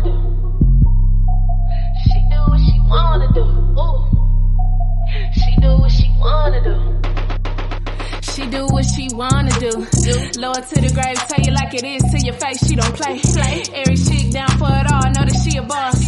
wanna do. She do what she wanna do. Ooh. She do what she wanna do. She do what she wanna do. Lower to the grave, tell you like it is to your face. She don't play. Play. Every chick down for it all. Know that she a boss.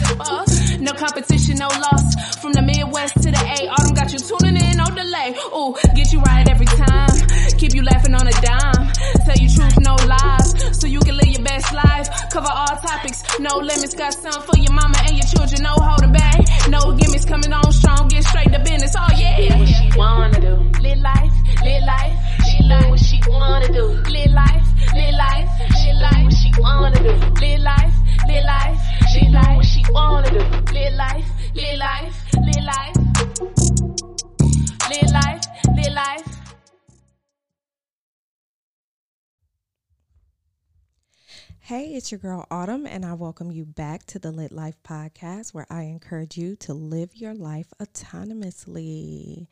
No competition, no loss. From the Midwest to the A, Autumn got you tuning in, no delay. Ooh, get you right every time. Keep you laughing on a dime. Tell you truth, no lies. So you can live your best life. Cover all topics, no limits. Got some for your mama and your children, no holding back. No gimmicks coming on strong. Get straight to business. Oh yeah. What she wanna do. Live life, live life, She live what she wanna do. Live life, live life, She live what she wanna do. live life, live life, She live what she wanna do. live life, live life, live life, Hey, it's your girl Autumn, and I welcome you back to the Lit Life Podcast, where I encourage you to live your life autonomously.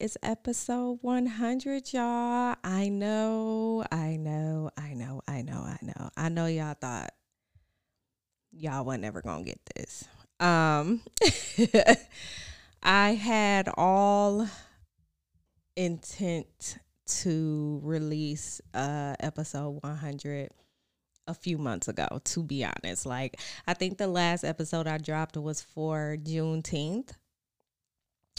It's episode 100, y'all. I know, I know, I know, I know, I know. I know y'all thought y'all were never gonna get this. Um, I had all intent to release uh episode 100 a few months ago, to be honest. Like, I think the last episode I dropped was for Juneteenth,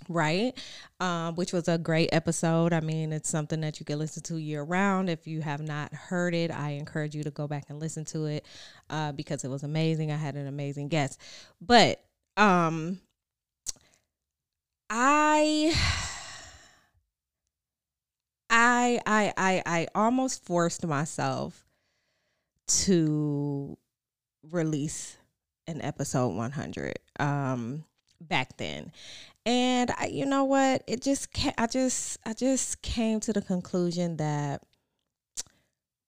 right? Um, which was a great episode. I mean, it's something that you can listen to year round. If you have not heard it, I encourage you to go back and listen to it uh, because it was amazing. I had an amazing guest. But, um, I. I I I I almost forced myself to release an episode 100 um back then. And I, you know what? It just i just i just came to the conclusion that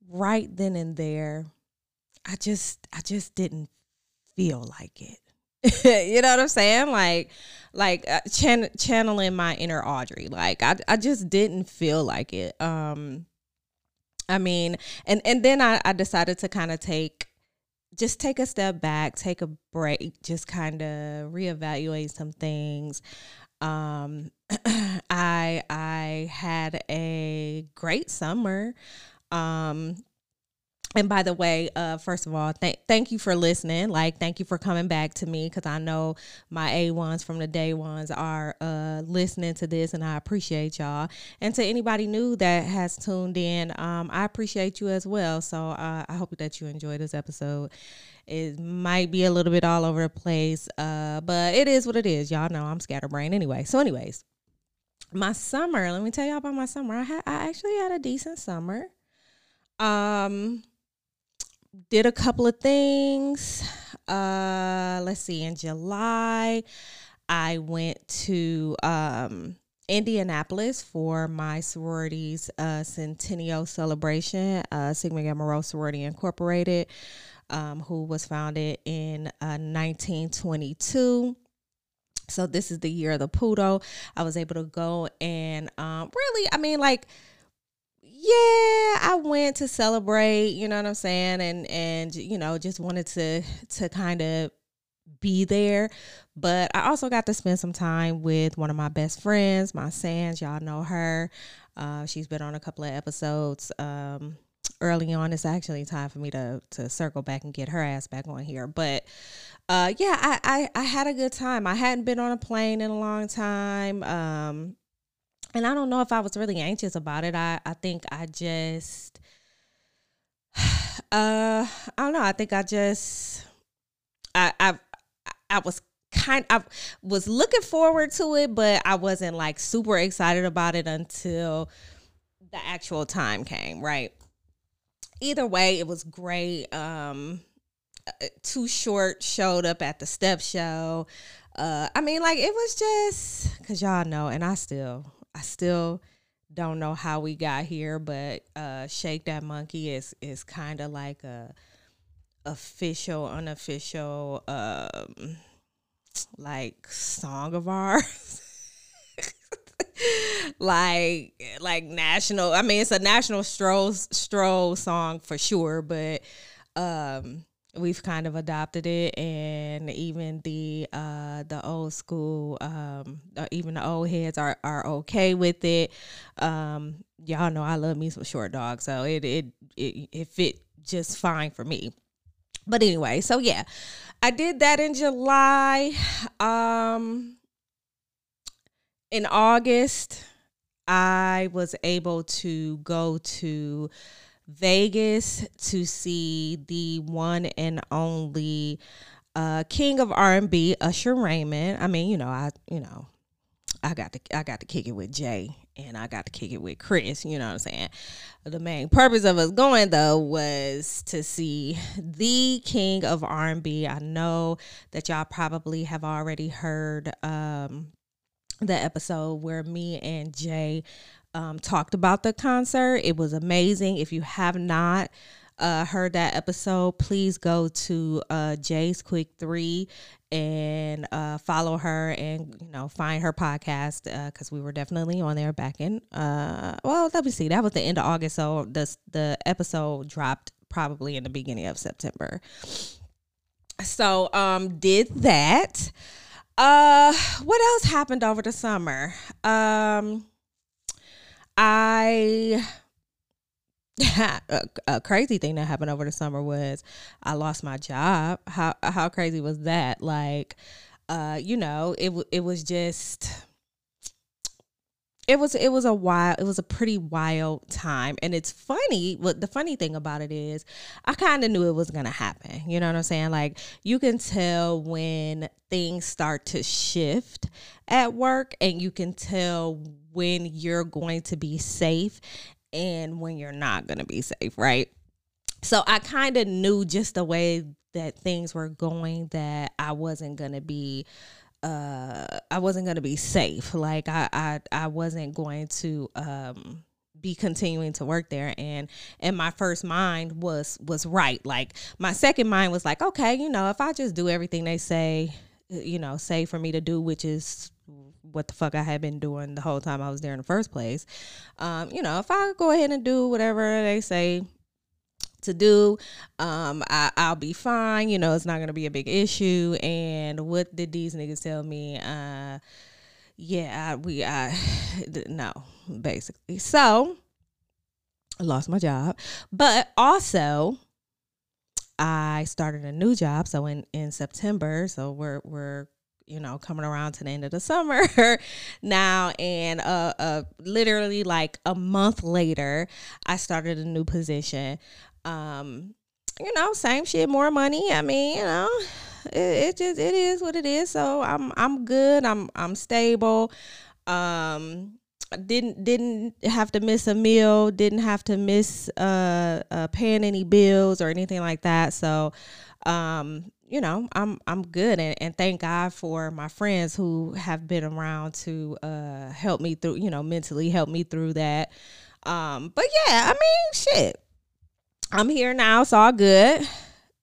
right then and there i just i just didn't feel like it. You know what i'm saying? Like like uh, chan- channeling my inner audrey. Like I, I just didn't feel like it. Um I mean, and and then I, I decided to kind of take just take a step back, take a break, just kind of reevaluate some things. Um, I I had a great summer. Um, and by the way, uh, first of all, th- thank you for listening. Like, thank you for coming back to me because I know my A ones from the day ones are uh, listening to this, and I appreciate y'all. And to anybody new that has tuned in, um, I appreciate you as well. So uh, I hope that you enjoy this episode. It might be a little bit all over the place, uh, but it is what it is. Y'all know I'm scatterbrained anyway. So, anyways, my summer. Let me tell y'all about my summer. I I actually had a decent summer. Um did a couple of things. Uh let's see, in July I went to um Indianapolis for my sorority's uh centennial celebration, uh Sigma Gamma Rho Sorority Incorporated, um, who was founded in uh 1922 so this is the year of the poodle i was able to go and um really i mean like yeah i went to celebrate you know what i'm saying? And and you know just wanted to to kind of be there. But i also got to spend some time with one of my best friends my Sans y'all know her. Uh she's been on a couple of episodes um early on. It's actually time for me to to circle back and get her ass back on here. But uh yeah I, I i had a good time. I hadn't been on a plane in a long time. Um and i don't know if i was really anxious about it. I i think i just uh i don't know. I think i just i i i was kind i was looking forward to it but i wasn't like super excited about it until the actual time came right? Either way it was great. Um uh, too short showed up at the step show. Uh i mean like it was just because y'all know and i still i still don't know how we got here but uh shake that monkey is is kind of like a official unofficial um like song of ours. Like like national i mean it's a national stroll stroll song for sure but um we've kind of adopted it, and even the uh, the old school, um, even the old heads are are okay with it. Um, y'all know I love me some short dogs, so it it it, it fit just fine for me. But anyway, so yeah, I did that in July. Um, in August, I was able to go to Vegas to see the one and only uh, king of R&B, Usher Raymond. I mean, you know, I you know, I got to I got to kick it with Jay and I got to kick it with Chris, you know what I'm saying? The main purpose of us going though was to see the king of R&B. I know that y'all probably have already heard um the episode where me and Jay um, talked about the concert. It was amazing. If you have not uh, heard that episode, please go to uh, Jay's Quick Three and uh, follow her and you know find her podcast because uh, we were definitely on there back in uh, well let me see that was the end of August so the the episode dropped probably in the beginning of September. So um did that. Uh what else happened over the summer? Um I a, crazy thing that happened over the summer was I lost my job. How how crazy was that? Like, uh, you know, it it was just it was it was a wild it was a pretty wild time and it's funny what the funny thing about it is i kind of knew it was gonna happen you know what i'm saying like you can tell when things start to shift at work and you can tell when you're going to be safe and when you're not going to be safe, right? So I kind of knew just the way that things were going that I wasn't going to be uh I wasn't going to be safe. Like I I I wasn't going to um be continuing to work there and and my first mind was was right like my second mind was like okay you know if i just do everything they say you know say for me to do which is what the fuck I had been doing the whole time I was there in the first place. Um, you know, if I go ahead and do whatever they say to do, um, I, I'll be fine. You know, it's not gonna be a big issue. And what did these niggas tell me? Uh, yeah, I, we, I, no, basically. So I lost my job, but also I started a new job. So in in September, so we're we're you know coming around to the end of the summer now. And uh, uh literally like a month later i started a new position. Um you know same shit more money. I mean you know it, it just it is what it is. So i'm i'm good. I'm i'm stable. Um didn't didn't have to miss a meal didn't have to miss uh, uh paying any bills or anything like that. So um you know i'm i'm good and, and thank god for my friends who have been around to uh help me through you know mentally help me through that. Um but yeah i mean shit. I'm here now it's all good.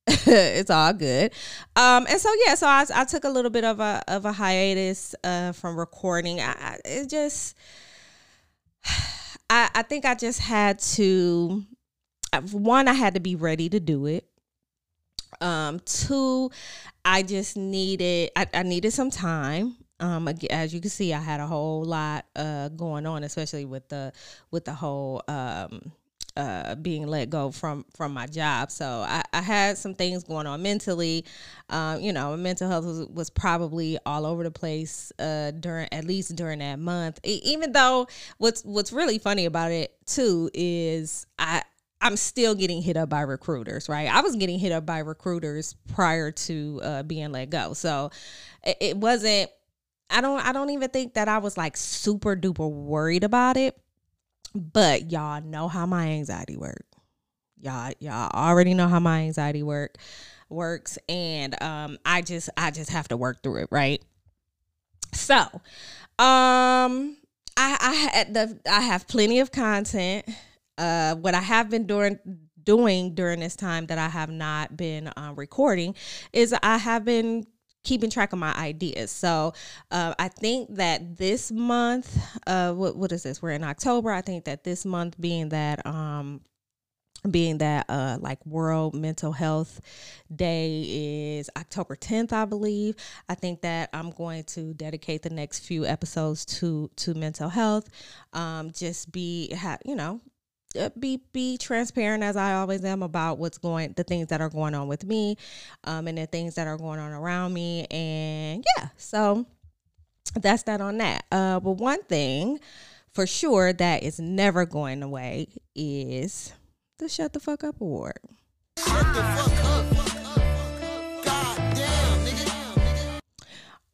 It's all good. Um and so yeah so I, I took a little bit of a of a hiatus uh from recording. I, it just i i think i just had to one i had to be ready to do it um, two, I just needed I, I needed some time. Um, as you can see, I had a whole lot uh going on, especially with the with the whole um uh, being let go from from my job. So I, I had some things going on mentally. Um, you know, my mental health was, was probably all over the place uh, during at least during that month. even though what's what's really funny about it too is I I'm still getting hit up by recruiters, right? I was getting hit up by recruiters prior to uh, being let go, so it, it wasn't. I don't. I don't even think that I was like super duper worried about it. But y'all know how my anxiety work. Y'all, y'all already know how my anxiety work works, and um, I just, I just have to work through it, right? So, um, I, I had the, I have plenty of content uh, what I have been doing doing during this time that I have not been uh, recording is I have been keeping track of my ideas. So uh, I think that this month, uh, what what is this? We're in October. I think that this month, being that um, being that uh like world mental health day is october 10th i believe i think that i'm going to dedicate the next few episodes to to mental health um just be ha- you know be be transparent as i always am about what's going the things that are going on with me um and the things that are going on around me. And yeah so that's that on that. Uh but one thing for sure that is never going away is the Shut the Fuck Up Award.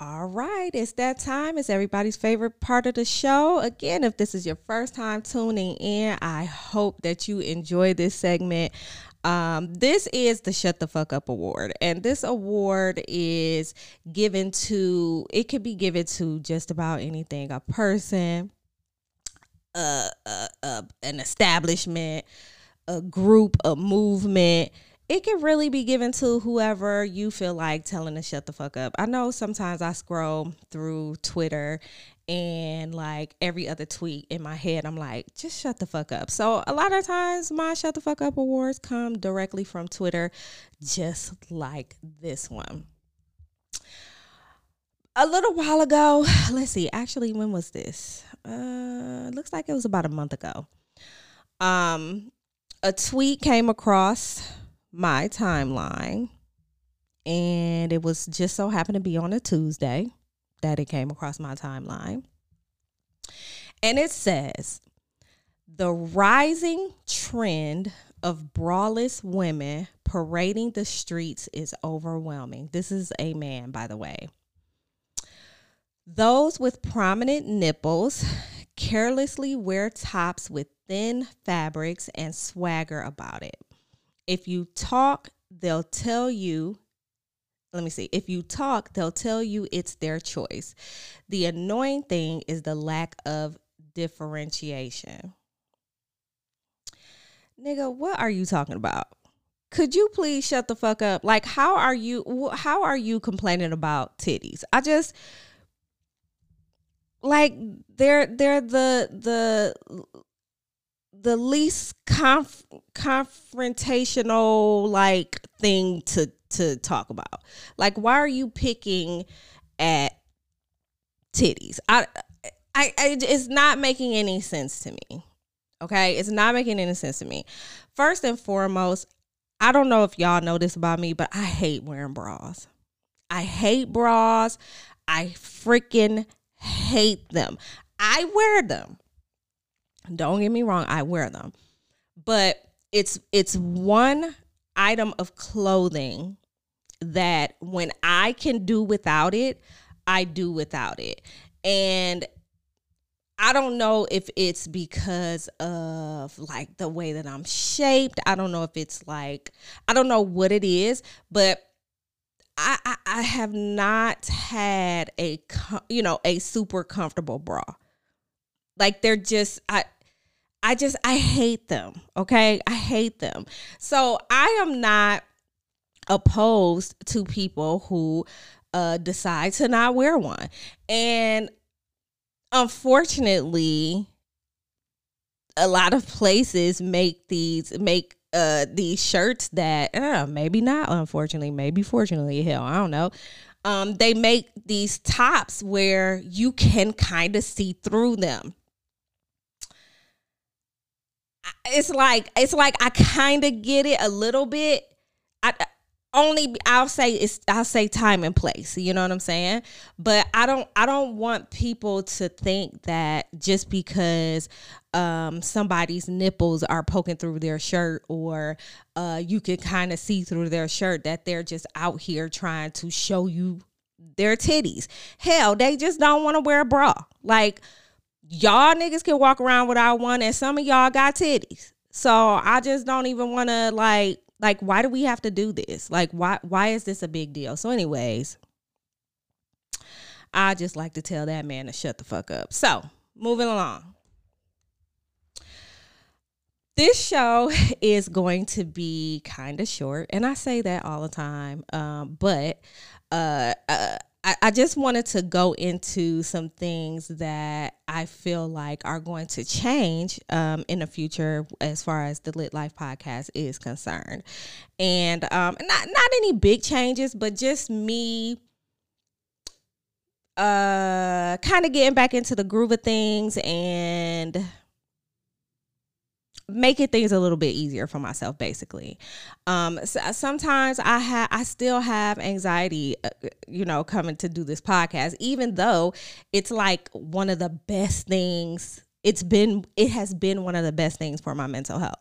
All right, it's that time. It's everybody's favorite part of the show. Again, if this is your first time tuning in, I hope that you enjoy this segment. Um, this is the Shut the Fuck Up Award, and this award is given to, it could be given to just about anything a person, uh, uh, uh, an establishment, a group, a movement, it can really be given to whoever you feel like telling to shut the fuck up. I know sometimes I scroll through Twitter and like every other tweet in my head, I'm like, just shut the fuck up. So a lot of times my shut the fuck up awards come directly from Twitter, just like this one. A little while ago, let's see, actually, when was this? Uh, looks like it was about a month ago. Um, a tweet came across my timeline and it was just so happened to be on a Tuesday that it came across my timeline. And it says the rising trend of braless women parading the streets is overwhelming. This is a man, by the way. Those with prominent nipples carelessly wear tops with thin fabrics and swagger about it. If you talk, they'll tell you let me see. If you talk, they'll tell you it's their choice. The annoying thing is the lack of differentiation. Nigga, what are you talking about? Could you please shut the fuck up? Like how are you how are you complaining about titties? I just like they're they're the the the least conf- confrontational like thing to to talk about. Like why are you picking at titties? I I, I it's not making any sense to me. Okay? It's not making any sense to me. First and foremost, I don't know if y'all know this about me, but I hate wearing bras. I hate bras. I freaking hate them. I wear them. Don't get me wrong, I wear them. But it's it's one item of clothing that when I can do without it, I do without it. And I don't know if it's because of like the way that I'm shaped. I don't know if it's like I don't know what it is, but I, I, I have not had a you know a super comfortable bra. Like they're just I I just I hate them. Okay, I hate them. So I am not opposed to people who uh, decide to not wear one, and unfortunately, a lot of places make these make uh these shirts that uh, maybe not unfortunately maybe fortunately hell i don't know um they make these tops where you can kind of see through them it's like it's like i kind of get it a little bit i only I'll say it's I'll say time and place. You know what I'm saying? But I don't I don't want people to think that just because um somebody's nipples are poking through their shirt or uh you can kind of see through their shirt that they're just out here trying to show you their titties. Hell, they just don't want to wear a bra. Like y'all niggas can walk around without one and some of y'all got titties. So I just don't even want to like like, why do we have to do this? Like, why why is this a big deal? So, anyways, I just like to tell that man to shut the fuck up. So, moving along. This show is going to be kind of short, and I say that all the time. Um, but uh, uh, I, I just wanted to go into some things that I feel like are going to change um, in the future as far as the Lit Life podcast is concerned, and um, not not any big changes, but just me uh kind of getting back into the groove of things and making things a little bit easier for myself basically. Um so sometimes i have i still have anxiety uh, you know coming to do this podcast even though it's like one of the best things. It's been it has been one of the best things for my mental health.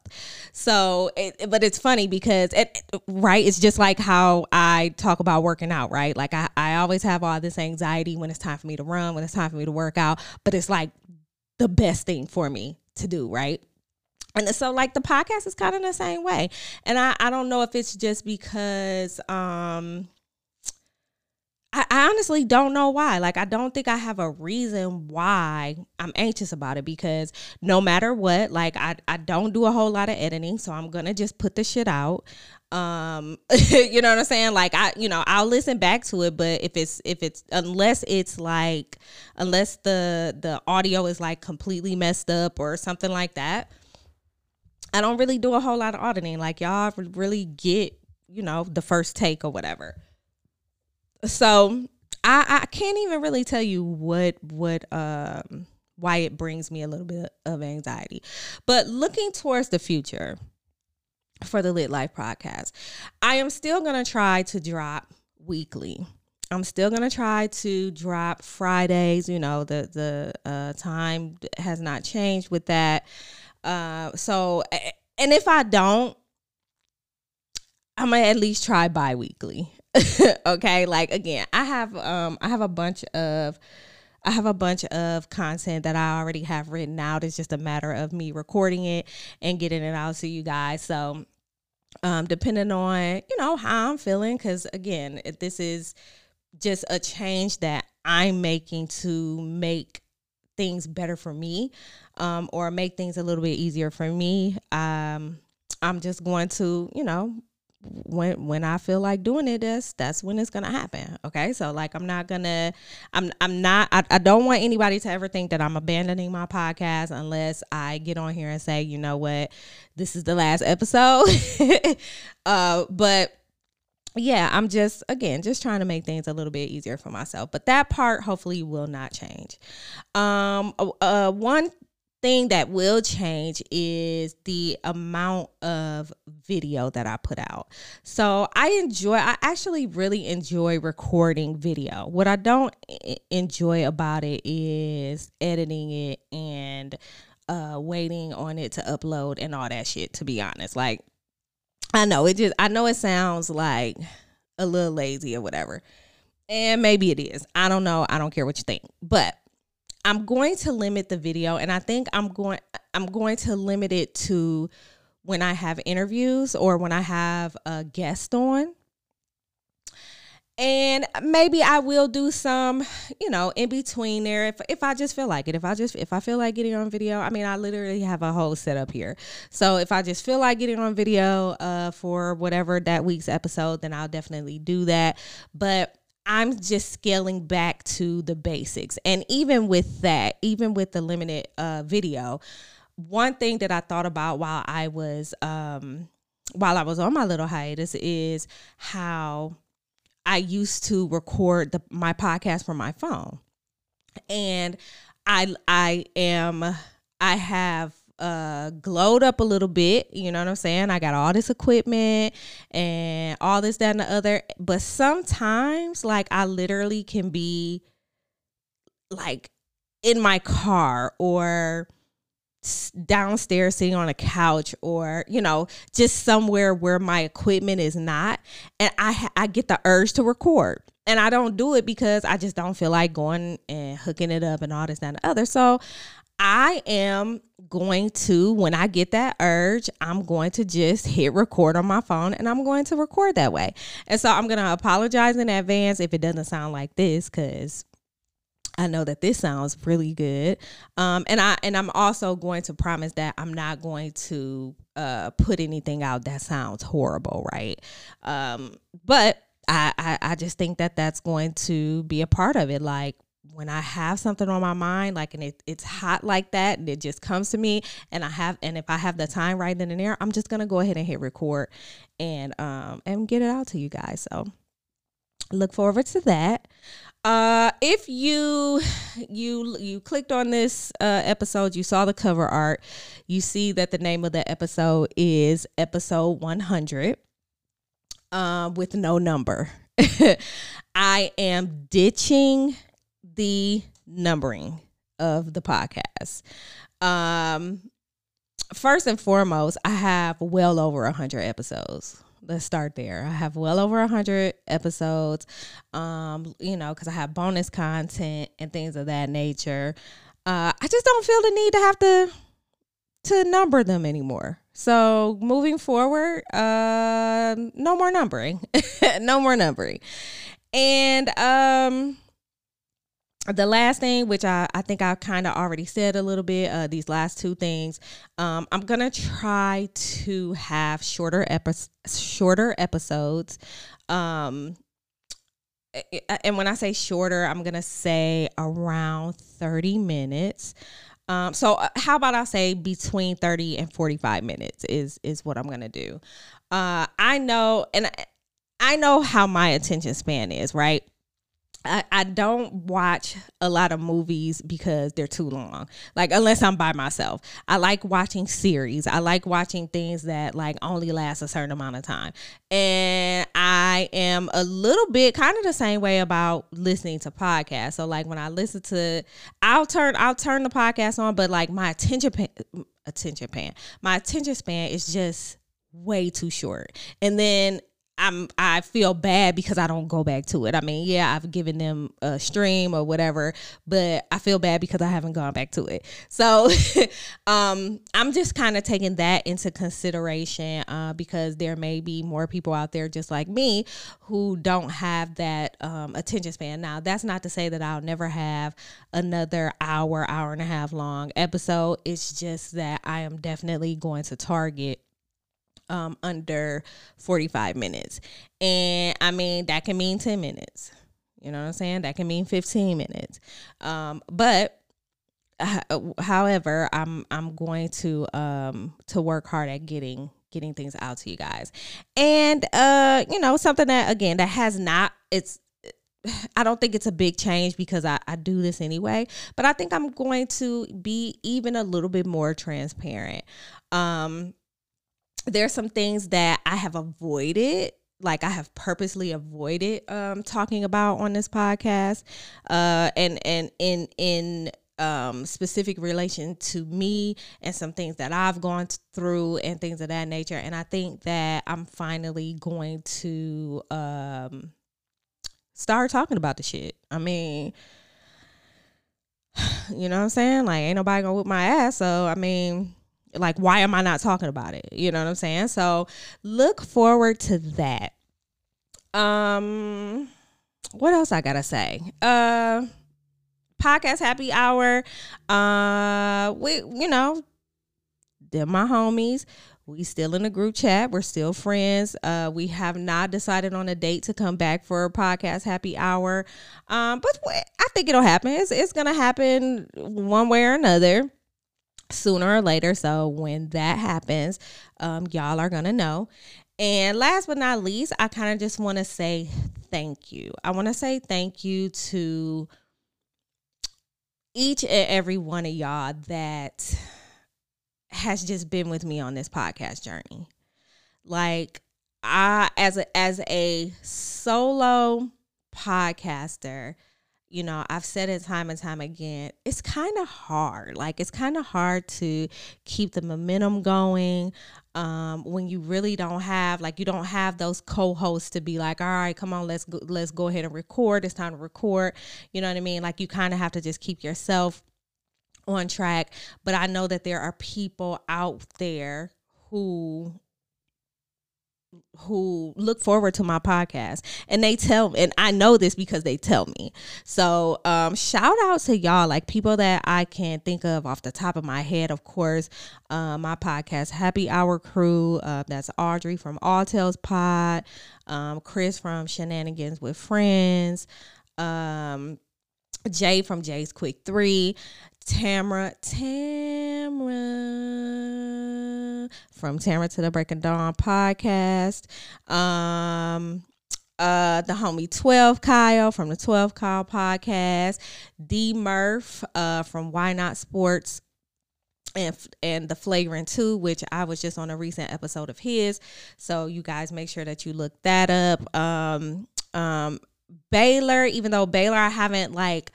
So it, but it's funny because it right it's just like how i talk about working out right? Like I, I always have all this anxiety when it's time for me to run when it's time for me to work out but it's like the best thing for me to do right and so like the podcast is kind of the same way and i i don't know if it's just because um I, I honestly don't know why. Like, I don't think I have a reason why I'm anxious about it because no matter what, like, I, I don't do a whole lot of editing. So I'm going to just put the shit out. Um, you know what I'm saying? Like, I, you know, I'll listen back to it, but if it's, if it's, unless it's like, unless the, the audio is like completely messed up or something like that, I don't really do a whole lot of auditing. Like y'all really get, you know, the first take or whatever. So I I can't even really tell you what what um why it brings me a little bit of anxiety. But looking towards the future for the Lit Life podcast, I am still gonna try to drop weekly. I'm still gonna try to drop Fridays. You know, the the uh, time has not changed with that. Uh, so, and if I don't, I'm gonna at least try bi-weekly. okay, like again, I have um I have a bunch of I have a bunch of content that I already have written out. It's just a matter of me recording it and getting it out to you guys. So, um, depending on you know how I'm feeling, because again, this is just a change that I'm making to make things better for me um, or make things a little bit easier for me um, i'm just going to you know when when I feel like doing it, that's that's when it's gonna happen. Okay, so like I'm not gonna, I'm I'm not, I, I don't want anybody to ever think that I'm abandoning my podcast unless I get on here and say, you know what, this is the last episode. uh, but yeah, I'm just again just trying to make things a little bit easier for myself. But that part hopefully will not change. Um, uh, uh, one thing that will change is the amount of video that I put out. So I enjoy, I actually really enjoy recording video. What I don't enjoy about it is editing it and uh, waiting on it to upload and all that shit, to be honest. Like, I know it just I know it sounds like a little lazy or whatever. And maybe it is. I don't know. I don't care what you think. But I'm going to limit the video and I think I'm going I'm going to limit it to when I have interviews or when I have a guest on and maybe I will do some, you know, in between there if if I just feel like it. If I just if I feel like getting on video, I mean, I literally have a whole setup here. So if I just feel like getting on video uh for whatever that week's episode, then I'll definitely do that. But I'm just scaling back to the basics. And even with that, even with the limited uh video, one thing that I thought about while I was um while I was on my little hiatus is how I used to record the, my podcast from my phone. And I I am I have uh glowed up a little bit, you know what I'm saying? I got all this equipment and all this, that, and the other. But sometimes like I literally can be like in my car or downstairs sitting on a couch or you know just somewhere where my equipment is not and i i get the urge to record. And i don't do it because i just don't feel like going and hooking it up and all this and the other. So i am going to when i get that urge i'm going to just hit record on my phone and i'm going to record that way. And so i'm going to apologize in advance if it doesn't sound like this because I know that this sounds really good. Um, and I and I'm also going to promise that I'm not going to uh, put anything out that sounds horrible, right? Um, but I, I I just think that that's going to be a part of it. Like when I have something on my mind, like and it, it's hot like that, and it just comes to me, and I have, and if I have the time right then and there, I'm just gonna go ahead and hit record, and um and get it out to you guys. So look forward to that. Uh, if you you you clicked on this uh, episode, you saw the cover art, you see that the name of the episode is episode 100, uh, with no number. I am ditching the numbering of the podcast. Um, first and foremost, I have well over 100 episodes let's start there. I have well over a hundred episodes. Um, you know, because I have bonus content and things of that nature. Uh, I just don't feel the need to have to to number them anymore. So moving forward, uh, no more numbering, no more numbering, and um the last thing, which I, I think I kind of already said a little bit, uh, these last two things, um, I'm gonna try to have shorter epi- shorter episodes. Um, and when I say shorter, I'm gonna say around 30 minutes. Um, so uh, how about I say between 30 and 45 minutes is is what I'm gonna do. Uh, I know, and I know how my attention span is, right? I, I don't watch a lot of movies because they're too long. Like unless I'm by myself. I like watching series. I like watching things that like only last a certain amount of time. And I am a little bit kind of the same way about listening to podcasts. So like when I listen to I'll turn I'll turn the podcast on, but like my attention attention pan. My attention span is just way too short. And then I'm I feel bad because I don't go back to it. I mean, yeah, I've given them a stream or whatever, but I feel bad because I haven't gone back to it. So um I'm just kind of taking that into consideration uh, because there may be more people out there just like me who don't have that um, attention span. Now, that's not to say that I'll never have another hour, hour and a half long episode. It's just that I am definitely going to target um, under 45 minutes. And I mean, that can mean 10 minutes. You know what I'm saying? That can mean 15 minutes. Um, but uh, however, I'm I'm going to um to work hard at getting getting things out to you guys. And uh, you know, something that again that has not it's I don't think it's a big change because I, I do this anyway, but I think I'm going to be even a little bit more transparent. Um, there's some things that I have avoided like I have purposely avoided um, talking about on this podcast, uh, and and in in um, specific relation to me and some things that I've gone through and things of that nature. And I think that I'm finally going to um, start talking about the shit. I mean, you know what I'm saying? Like, ain't nobody gonna whip my ass. So I mean, like why am i not talking about it? You know what i'm saying? So look forward to that. Um what else i gotta say? Uh podcast happy hour uh we you know they're my homies we still in the group chat we're still friends uh we have not decided on a date to come back for a podcast happy hour. Um but i think it'll happen. It's, it's gonna happen one way or another sooner or later. So when that happens, um, y'all are gonna know. And last but not least, I kind of just want to say thank you. I want to say thank you to each and every one of y'all that has just been with me on this podcast journey. Like I as a as a solo podcaster, you know, I've said it time and time again, it's kind of hard. Like it's kind of hard to keep the momentum going um, when you really don't have like you don't have those co-hosts to be like, all right, come on, let's go, let's go ahead and record. It's time to record. You know what I mean? Like you kind of have to just keep yourself on track. But I know that there are people out there who who look forward to my podcast and they tell and I know this because they tell me. So um shout out to y'all like people that I can think of off the top of my head of course uh, my podcast Happy Hour crew uh, that's Audrey from All Tales Pod um Chris from Shenanigans with Friends um Jay from Jay's Quick 3 Tamara Tamara from Tamara to the Break of Dawn podcast. Um uh the homie 12 Kyle from the 12 Kyle podcast, D Murph uh from Why Not Sports and and the flagrant too which I was just on a recent episode of his. So you guys make sure that you look that up. Um um Baylor even though Baylor I haven't like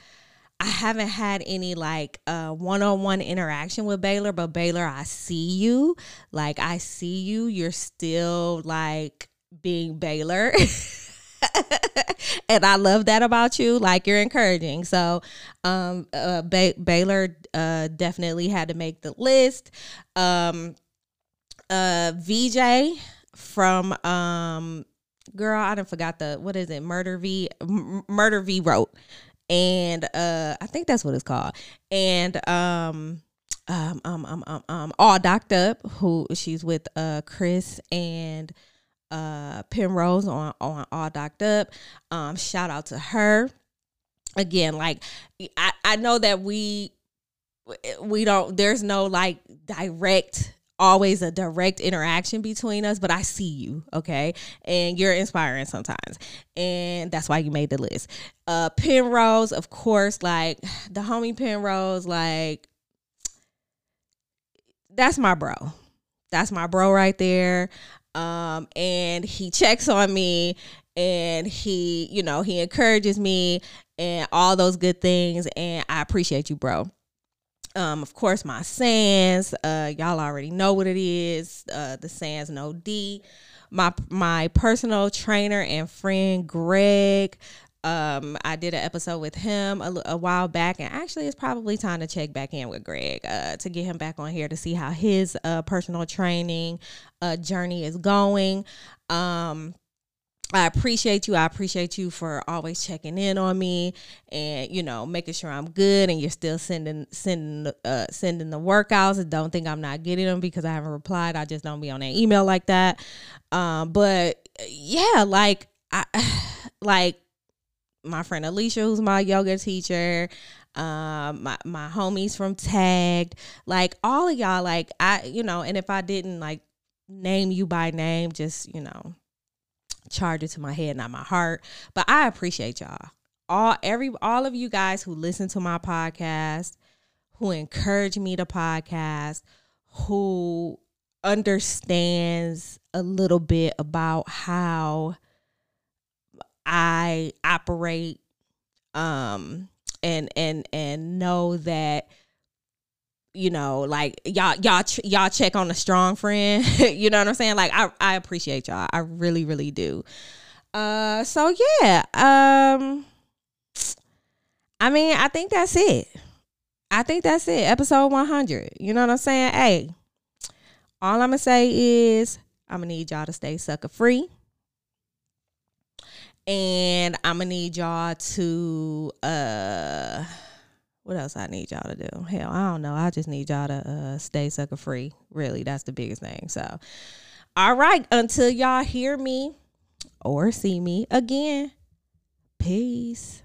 I haven't had any like uh one-on-one interaction with Baylor, but Baylor, I see you. Like I see you. You're still like being Baylor. and I love that about you. Like you're encouraging. So, um, uh, ba- Baylor uh, definitely had to make the list. Um, uh, VJ from um, girl, I didn't forgot the what is it? Murder V, M- Murder V wrote and uh I think that's what it's called. And um um um um um, um all docked up who she's with uh Chris and uh Penrose on on all docked up. Um shout out to her. Again, like I I know that we we don't there's no like direct always a direct interaction between us, but I see you, okay? And you're inspiring sometimes. And that's why you made the list. Uh Penrose, of course, like the homie Penrose, like that's my bro. That's my bro right there. Um, and he checks on me and he, you know, he encourages me and all those good things. And I appreciate you, bro. Um, of course, my Sans. Uh, y'all already know what it is. Uh, the Sans No D. My my personal trainer and friend Greg. Um, I did an episode with him a, a, while back, and actually, it's probably time to check back in with Greg uh, to get him back on here to see how his uh, personal training uh, journey is going. Um, I appreciate you. I appreciate you for always checking in on me and you know making sure I'm good and you're still sending sending uh sending the workouts. And don't think I'm not getting them because I haven't replied. I just don't be on that email like that. Um, but yeah, like I like my friend Alicia, who's my yoga teacher, um, my my homies from Tagged, like all of y'all, like I, you know, and if I didn't like name you by name, just you know charge it to my head, not my heart. But I appreciate y'all. All every all of you guys who listen to my podcast, who encourage me to podcast, who understands a little bit about how I operate um and and and know that you know, like y'all y'all y'all check on a strong friend. you know what I'm saying? Like I I appreciate y'all. I really really do. Uh so yeah. Um I mean, I think that's it. I think that's it. Episode 100. You know what I'm saying? Hey. All I'm to say is I'm to need y'all to stay sucker free. And I'm to need y'all to uh what else I need y'all to do? Hell, I don't know. I just need y'all to uh, stay sucker free. Really, that's the biggest thing. So, all right. Until y'all hear me or see me again, peace.